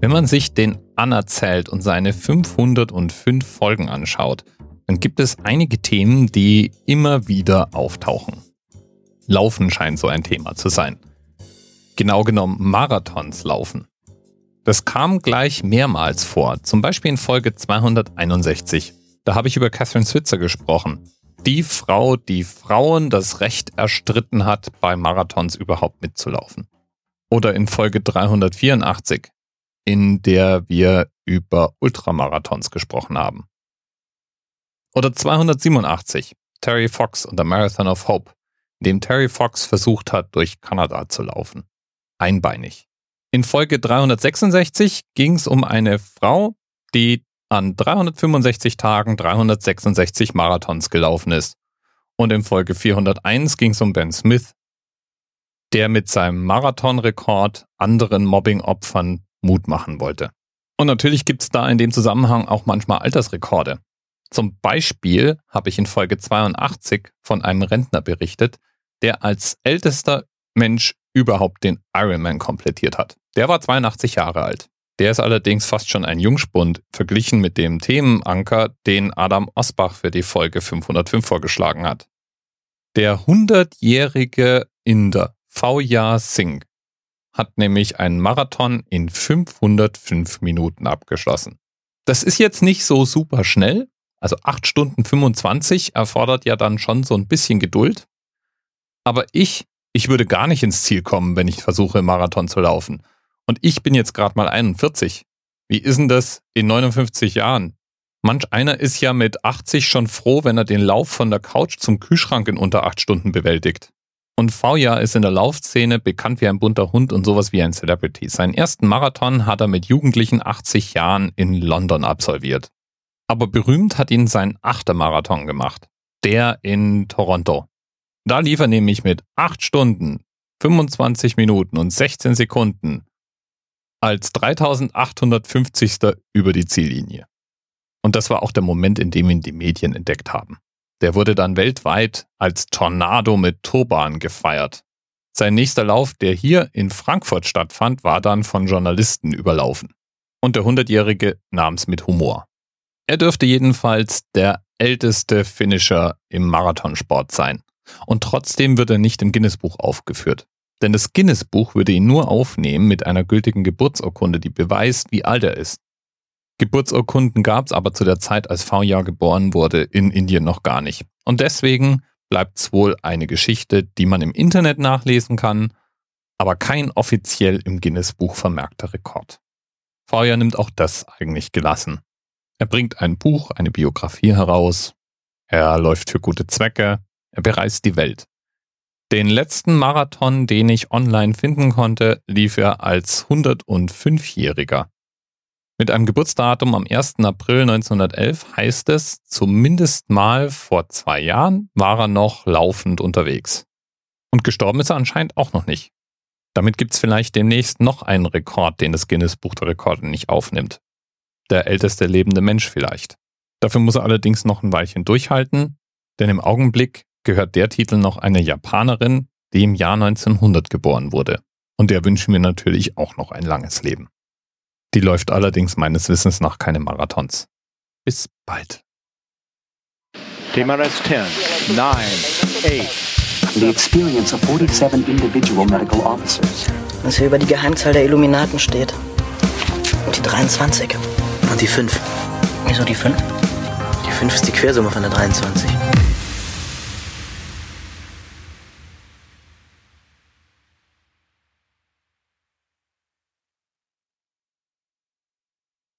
Wenn man sich den Anerzählt und seine 505 Folgen anschaut, dann gibt es einige Themen, die immer wieder auftauchen. Laufen scheint so ein Thema zu sein. Genau genommen Marathons laufen. Das kam gleich mehrmals vor, zum Beispiel in Folge 261. Da habe ich über Catherine Switzer gesprochen. Die Frau, die Frauen das Recht erstritten hat, bei Marathons überhaupt mitzulaufen. Oder in Folge 384 in der wir über Ultramarathons gesprochen haben. Oder 287, Terry Fox und der Marathon of Hope, in dem Terry Fox versucht hat, durch Kanada zu laufen. Einbeinig. In Folge 366 ging es um eine Frau, die an 365 Tagen 366 Marathons gelaufen ist. Und in Folge 401 ging es um Ben Smith, der mit seinem Marathonrekord anderen Mobbing-Opfern Mut machen wollte. Und natürlich gibt es da in dem Zusammenhang auch manchmal Altersrekorde. Zum Beispiel habe ich in Folge 82 von einem Rentner berichtet, der als ältester Mensch überhaupt den Ironman komplettiert hat. Der war 82 Jahre alt. Der ist allerdings fast schon ein Jungspund verglichen mit dem Themenanker, den Adam Osbach für die Folge 505 vorgeschlagen hat. Der 100-jährige Inder Vya Singh hat nämlich einen Marathon in 505 Minuten abgeschlossen. Das ist jetzt nicht so super schnell. Also 8 Stunden 25 erfordert ja dann schon so ein bisschen Geduld. Aber ich, ich würde gar nicht ins Ziel kommen, wenn ich versuche, Marathon zu laufen. Und ich bin jetzt gerade mal 41. Wie ist denn das in 59 Jahren? Manch einer ist ja mit 80 schon froh, wenn er den Lauf von der Couch zum Kühlschrank in unter 8 Stunden bewältigt. Und Vauja ist in der Laufszene bekannt wie ein bunter Hund und sowas wie ein Celebrity. Seinen ersten Marathon hat er mit jugendlichen 80 Jahren in London absolviert. Aber berühmt hat ihn sein achter Marathon gemacht. Der in Toronto. Da lief er nämlich mit 8 Stunden, 25 Minuten und 16 Sekunden als 3850. über die Ziellinie. Und das war auch der Moment, in dem ihn die Medien entdeckt haben. Der wurde dann weltweit als Tornado mit Turban gefeiert. Sein nächster Lauf, der hier in Frankfurt stattfand, war dann von Journalisten überlaufen. Und der Hundertjährige nahm es mit Humor. Er dürfte jedenfalls der älteste Finisher im Marathonsport sein. Und trotzdem wird er nicht im Guinness-Buch aufgeführt. Denn das Guinness-Buch würde ihn nur aufnehmen mit einer gültigen Geburtsurkunde, die beweist, wie alt er ist. Geburtsurkunden gab es aber zu der Zeit, als V-Jahr geboren wurde, in Indien noch gar nicht. Und deswegen bleibt es wohl eine Geschichte, die man im Internet nachlesen kann, aber kein offiziell im Guinness-Buch vermerkter Rekord. V-Jahr nimmt auch das eigentlich gelassen. Er bringt ein Buch, eine Biografie heraus, er läuft für gute Zwecke, er bereist die Welt. Den letzten Marathon, den ich online finden konnte, lief er als 105-Jähriger. Mit einem Geburtsdatum am 1. April 1911 heißt es, zumindest mal vor zwei Jahren war er noch laufend unterwegs. Und gestorben ist er anscheinend auch noch nicht. Damit gibt's vielleicht demnächst noch einen Rekord, den das Guinness Buch der Rekorde nicht aufnimmt. Der älteste lebende Mensch vielleicht. Dafür muss er allerdings noch ein Weilchen durchhalten, denn im Augenblick gehört der Titel noch einer Japanerin, die im Jahr 1900 geboren wurde. Und der wünschen wir natürlich auch noch ein langes Leben. Die läuft allerdings meines Wissens nach keine Marathons. Bis bald. TMRS 10, 9, 8. The experience of 47 individual medical officers. Was hier über die Geheimzahl der Illuminaten steht. Und die 23. Und die 5. Wieso die 5? Die 5 ist die Quersumme von der 23.